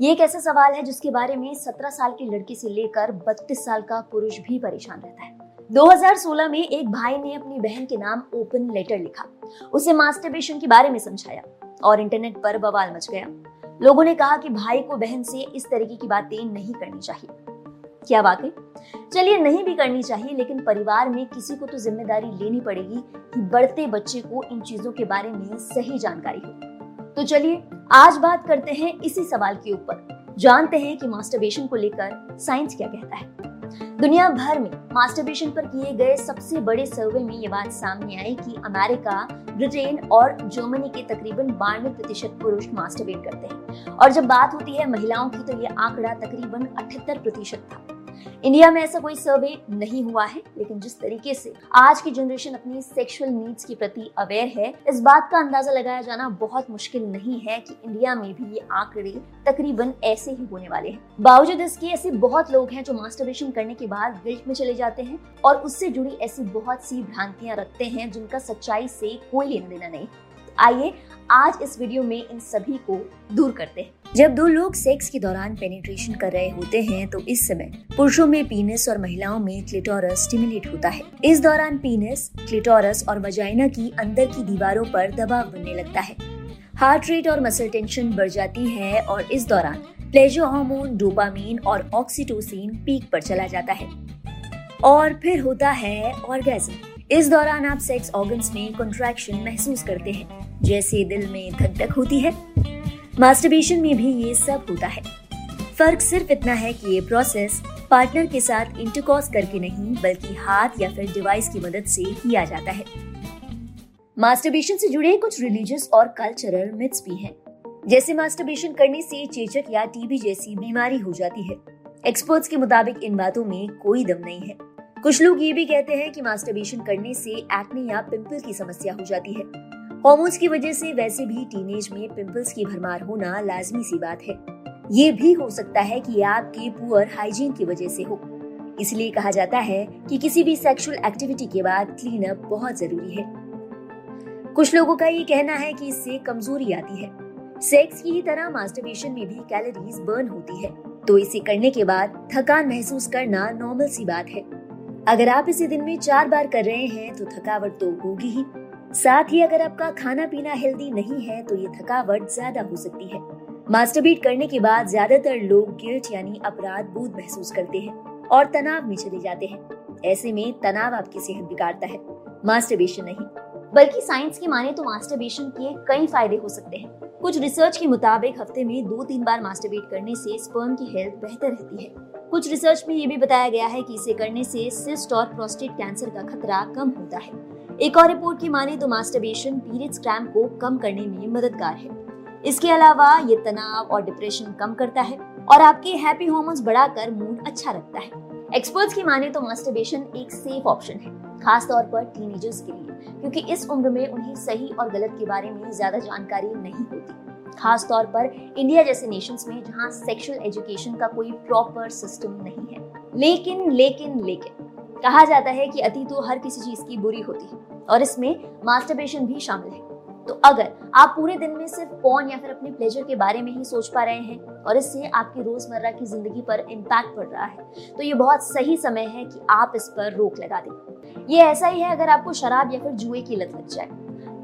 ये एक ऐसा सवाल है जिसके बारे में 17 साल की लड़की से लेकर 32 साल का पुरुष भी परेशान रहता है। 2016 में एक भाई ने अपनी बहन के नाम ओपन लेटर लिखा। उसे मास्टरबेशन के बारे में समझाया और इंटरनेट पर बवाल मच गया। लोगों ने कहा कि भाई को बहन से इस तरीके की बातें नहीं करनी चाहिए। क्या वाकई चलिए नहीं भी करनी चाहिए, लेकिन परिवार में किसी को तो ज़िम्मेदारी लेनी पड़ेगी कि बढ़ते बच्चे को इन चीज़ों के बारे में सही जानकारी हो। तो चलिए, आज बात करते हैं इसी सवाल के ऊपर। जानते हैं कि मास्टरबेशन को लेकर साइंस क्या कहता है। दुनिया भर में मास्टरबेशन पर किए गए सबसे बड़े सर्वे में ये बात सामने आई कि अमेरिका, ब्रिटेन और जर्मनी के तकरीबन बानवे प्रतिशत पुरुष मास्टरबेट करते हैं। और जब बात होती है महिलाओं की तो ये आंकड़ा तकरीबन अठहत्तर प्रतिशत था। इंडिया में ऐसा कोई सर्वे नहीं हुआ है, लेकिन जिस तरीके से आज की जनरेशन अपनी सेक्सुअल नीड्स के प्रति अवेयर है, इस बात का अंदाज़ा लगाया जाना बहुत मुश्किल नहीं है कि इंडिया में भी ये आंकड़े तकरीबन ऐसे ही होने वाले हैं। बावजूद इसके, ऐसे बहुत लोग हैं जो मास्टरबेशन करने के बाद गिल्ट में चले जाते हैं और उससे जुड़ी ऐसी बहुत सी भ्रांतियाँ रखते हैं जिनका सच्चाई से कोई लेना देना नहीं। आइए आज इस वीडियो में इन सभी को दूर करते हैं। जब दो लोग सेक्स के दौरान पेनिट्रेशन कर रहे होते हैं तो इस समय पुरुषों में पीनस और महिलाओं में क्लिटोरस स्टिमुलेट होता है। इस दौरान पीनस क्लिटोरस और वजाइना की अंदर की दीवारों पर दबाव बनने लगता है। हार्ट रेट और मसल टेंशन बढ़ जाती है और इस दौरान प्लेजर हार्मोन डोपामीन और ऑक्सीटोसिन पीक पर चला जाता है। और फिर होता है ऑर्गेज्म इस दौरान आप सेक्स ऑर्गन्स में कंट्रैक्शन महसूस करते हैं, जैसे दिल में धक धक होती है। मास्टरबेशन में भी ये सब होता है। फ़र्क सिर्फ़ इतना है कि ये प्रोसेस पार्टनर के साथ इंटरकॉस करके नहीं, बल्कि हाथ या फिर डिवाइस की मदद से किया जाता है। मास्टरबेशन से जुड़े कुछ रिलीजियस और कल्चरल मिथ्स भी हैं। जैसे मास्टरबेशन करने से चेचक या टीबी जैसी बीमारी हो जाती है। एक्सपर्ट्स के मुताबिक इन बातों में कोई दम नहीं है। कुछ लोग ये भी कहते हैं कि मास्टरबेशन करने से एक्ने या पिंपल की समस्या हो जाती है। हॉर्मोन्स की वजह से वैसे भी टीनेज में पिंपल्स की भरमार होना लाजमी सी बात है। ये भी हो सकता है कि आपके पुअर हाइजीन की वजह से हो। इसलिए कहा जाता है कि किसी भी सेक्सुअल एक्टिविटी के बाद क्लीन अप बहुत ज़रूरी है। कुछ लोगों का ये कहना है कि इससे कमज़ोरी आती है। सेक्स की ही तरह मास्टरबेशन में भी कैलोरीज बर्न होती है। तो इसे करने के बाद थकान महसूस करना नॉर्मल सी बात है। अगर आप इसे दिन में चार बार कर रहे हैं तो थकावट तो होगी ही। साथ ही अगर आपका खाना पीना हेल्दी नहीं है तो ये थकावट ज़्यादा हो सकती है। मास्टरबीट करने के बाद ज़्यादातर लोग गिल्ट यानी अपराध बोध महसूस करते हैं और तनाव में चले जाते हैं। ऐसे में तनाव आपकी सेहत बिगाड़ता है। मास्टरबेशन नहीं। बल्कि साइंस की माने तो मास्टरबेशन के कई फ़ायदे हो सकते हैं। कुछ रिसर्च के मुताबिक हफ़्ते में दो तीन बार मास्टरबेट करने से स्पर्म की हेल्थ बेहतर रहती है। कुछ रिसर्च में ये भी बताया गया है कि इसे करने से सिस्ट और प्रोस्टेट कैंसर का खतरा कम होता है। एक और रिपोर्ट की माने तो मास्टरबेशन पीरियड्स क्रैम्प को कम करने में मददगार है। इसके अलावा ये तनाव और डिप्रेशन कम करता है और आपके हैप्पी हार्मोन्स बढ़ाकर मूड अच्छा रखता है। एक्सपर्ट्स की माने तो मास्टरबेशन एक सेफ़ ऑप्शन है खास तौर पर टीनेजर्स के लिए, क्योंकि इस उम्र में उन्हें सही और गलत के बारे में ज़्यादा जानकारी नहीं होती। खास तौर पर इंडिया जैसे नेशंस में जहाँ सेक्सुअल एजुकेशन का कोई प्रॉपर सिस्टम नहीं है। लेकिन लेकिन लेकिन कहा जाता है कि अति तो हर किसी चीज़ की बुरी होती है, और इसमें मास्टरबेशन भी शामिल है। तो अगर आप पूरे दिन में सिर्फ़ पॉन या फिर अपने प्लेजर के बारे में ही सोच पा रहे हैं, और इससे आपकी रोज़मर्रा की ज़िंदगी पर इम्पैक्ट पड़ रहा है तो ये बहुत सही समय है कि आप इस पर रोक लगा दें। ये ऐसा ही है अगर आपको शराब या फिर जुए की लत लग जाए।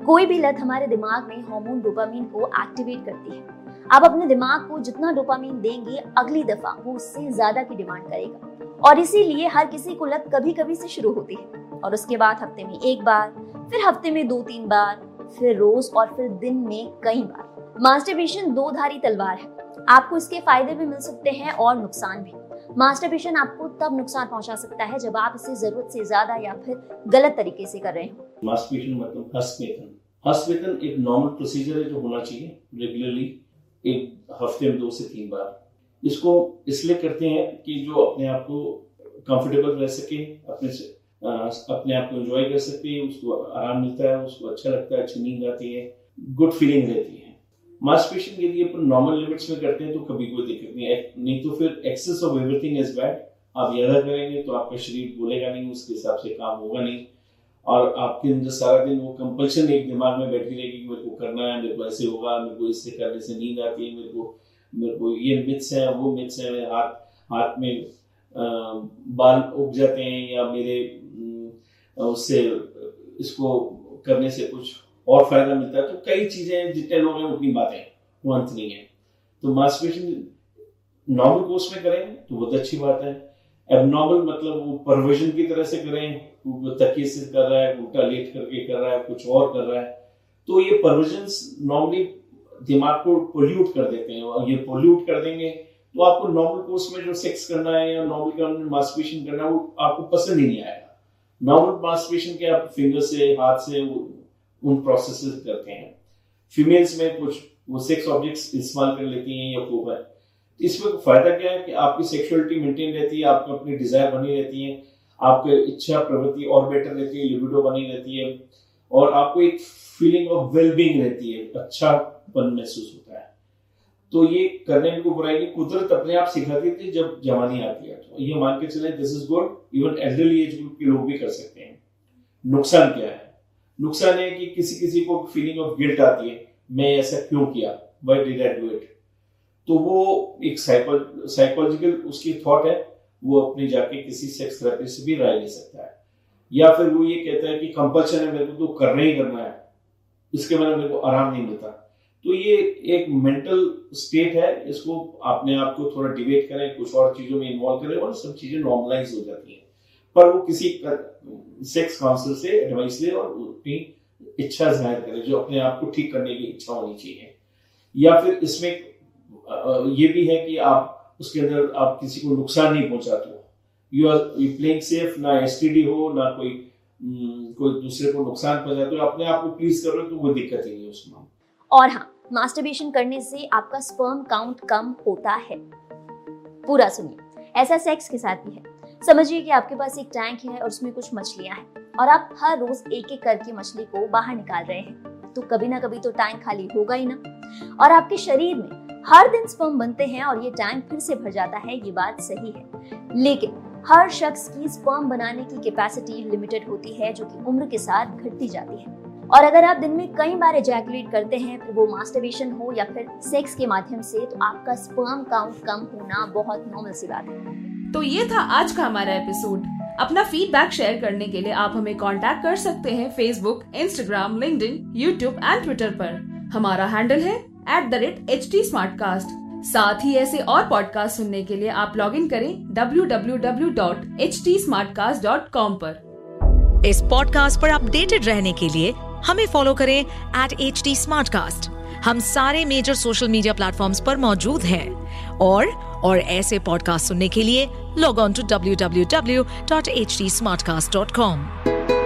कोई भी लत हमारे दिमाग में हार्मोन डोपामीन को एक्टिवेट करती है। आप अपने दिमाग को जितना डोपामीन देंगे, अगली दफ़ा वो उससे ज़्यादा की डिमांड करेगा। और इसीलिए हर किसी को लत कभी कभी से शुरू होती है। और उसके बाद हफ़्ते में एक बार, फिर हफ़्ते में दो तीन बार, फिर रोज और फिर दिन में कई बार। मास्टरबेशन दो धारी तलवार है। आपको इसके फ़ायदे भी मिल सकते हैं और नुकसान भी। मास्टरबेशन आपको तब नुकसान पहुँचा सकता है जब आप इसे ज़रूरत से ज़्यादा या फिर गलत तरीके से कर रहे हो। मास्टरबेशन मतलब हस्तवेतन। हस्तवेतन एक नॉर्मल प्रोसीजर है जो होना चाहिए रेगुलरली एक हफ़्ते में दो से तीन बार। इसको इसलिए करते हैं कि जो अपने आप को कंफर्टेबल रह सके, अपने से अपने आप को एंजॉय कर सकते हैं उसको आराम मिलता है, उसको अच्छा लगता है, अच्छी नींद आती है गुड फीलिंग रहती है। मास्टरबेशन यदि अपन नॉर्मल लिमिट्स में करते हैं तो कभी कोई दिक्कत नहीं है। नहीं तो फिर excess of everything is bad आप ज़्यादा करेंगे तो आपका शरीर बोलेगा नहीं, उसके हिसाब से काम होगा नहीं। और आपके अंदर सारा दिन वो कंपल्शन एक दिमाग में बैठी रहेगी कि मेरे को करना है, मेरे को ऐसे होगा, मेरे को इससे करने से नींद आती है, मेरे को ये मिथ्स हैं, वो मिथ्स हैं हाथ हाथ में बाल उग जाते हैं या मेरे उससे, इसको करने से कुछ और फ़ायदा मिलता है तो कई चीज़ें जितने लोग हैं उतनी बातें वो अंत नहीं है। तो मास्टरबेशन नॉर्मल कोर्स में करें तो बहुत अच्छी बात है। एबनॉर्मल मतलब वो परवर्जन की तरह से करें, वो तकिए से कर रहा है, उल्टा लेट करके कर रहा है, कुछ और कर रहा है। तो ये परवर्जन नॉर्मली दिमाग को पोल्यूट कर देते हैं। और ये पोल्यूट कर देंगे तो आपको नॉर्मल कोर्स में जो सेक्स करना है या नॉर्मल मास्टरबेशन करना है, वो आपको पसंद ही नहीं आएगा। नॉर्मल मास्टरबेशन के आप फिंगर से, हाथ से उन प्रोसेस करते हैं। फीमेल्स में कुछ वो सेक्स ऑब्जेक्ट्स इस्तेमाल कर लेती हैं या है। तो इसमें फ़ायदा क्या है कि आपकी सेक्सुअलिटी मेंटेन रहती है, आपको अपनी डिज़ायर बनी रहती है, आपकी इच्छा प्रवृत्ति और बेटर रहती है लिबिडो बनी रहती है, और आपको एक फीलिंग ऑफ़ वेलबींग रहती है अच्छा पन महसूस होता है। तो ये करने में कोई बुराई नहीं, कुदरत अपने आप सिखाती थी जब जवानी आती है। तो ये मान के चले this is good even elderly age group के लोग भी कर सकते हैं। नुकसान क्या है? नुकसान है कि किसी किसी को फीलिंग ऑफ़ गिल्ट आती है, मैं ऐसा क्यों किया? Why did I do it तो वो एक साइकोलॉजिकल उसकी थॉट है, वो अपने जाके किसी सेक्स थेरेपिस्ट से भी राय ले सकता है। या फिर वो ये कहता है कि कंपल्शन है मेरे को तो करना ही करना है। इसके बाद मेरे को आराम नहीं मिलता। तो ये एक मेंटल स्टेट है, इसको अपने आप को थोड़ा डिबेट करें, कुछ और चीज़ों में इन्वॉल्व करें और सब चीज़ें नॉर्मलाइज हो जाती हैं। पर वो किसी सेक्स काउंसिल से एडवाइस ले और अपनी इच्छा ज़ाहिर करे, जो अपने आप को ठीक करने की इच्छा होनी चाहिए। या फिर इसमें ये भी है कि आप, उसके अंदर आप किसी को नुकसान नहीं पहुंचाते हो। You are you playing safe ना एसटीडी हो, ना कोई कोई दूसरे को नुकसान पहुंचाते हो, अपने आप को प्लीज़ कर रहे हो तो कोई दिक्कत ही नहीं है उसमें। और हाँ मास्टरबेशन करने से आपका स्पर्म काउंट कम होता है। पूरा सुनिए। ऐसा सेक्स के साथ भी है। समझिए कि आपके पास एक टैंक है और उसमें कुछ मछलियाँ हैं और आप हर रोज एक एक करके मछली को बाहर निकाल रहे हैं। तो कभी ना कभी तो टैंक खाली होगा ही ना। और आपके शरीर में हर दिन स्पर्म बनते हैं और ये टैंक फिर से भर जाता है, ये बात सही है। लेकिन हर शख्स की स्पर्म बनाने की कैपेसिटी लिमिटेड होती है, जो कि उम्र के साथ घटती जाती है। और अगर आप दिन में कई बार एजैकुलेट करते हैं फिर वो मास्टरबेशन हो या फिर सेक्स के माध्यम से तो आपका स्पर्म काउंट कम होना बहुत नॉर्मल सी बात है। तो ये था आज का हमारा एपिसोड अपना फीडबैक शेयर करने के लिए आप हमें कांटेक्ट कर सकते हैं Facebook Instagram link YouTube and Twitter पर। हमारा हैंडल है at the rate H T Smartcast साथ ही ऐसे और पॉडकास्ट सुनने के लिए आप लॉग इन करें www.htsmartcast.com पर। इस पॉडकास्ट पर अपडेटेड रहने के लिए हमें फॉलो करें एट एच टी हम सारे मेजर सोशल मीडिया प्लेटफॉर्म पर मौजूद हैं। और और ऐसे पॉडकास्ट सुनने के लिए log on to W W W dot H T Smartcast dot com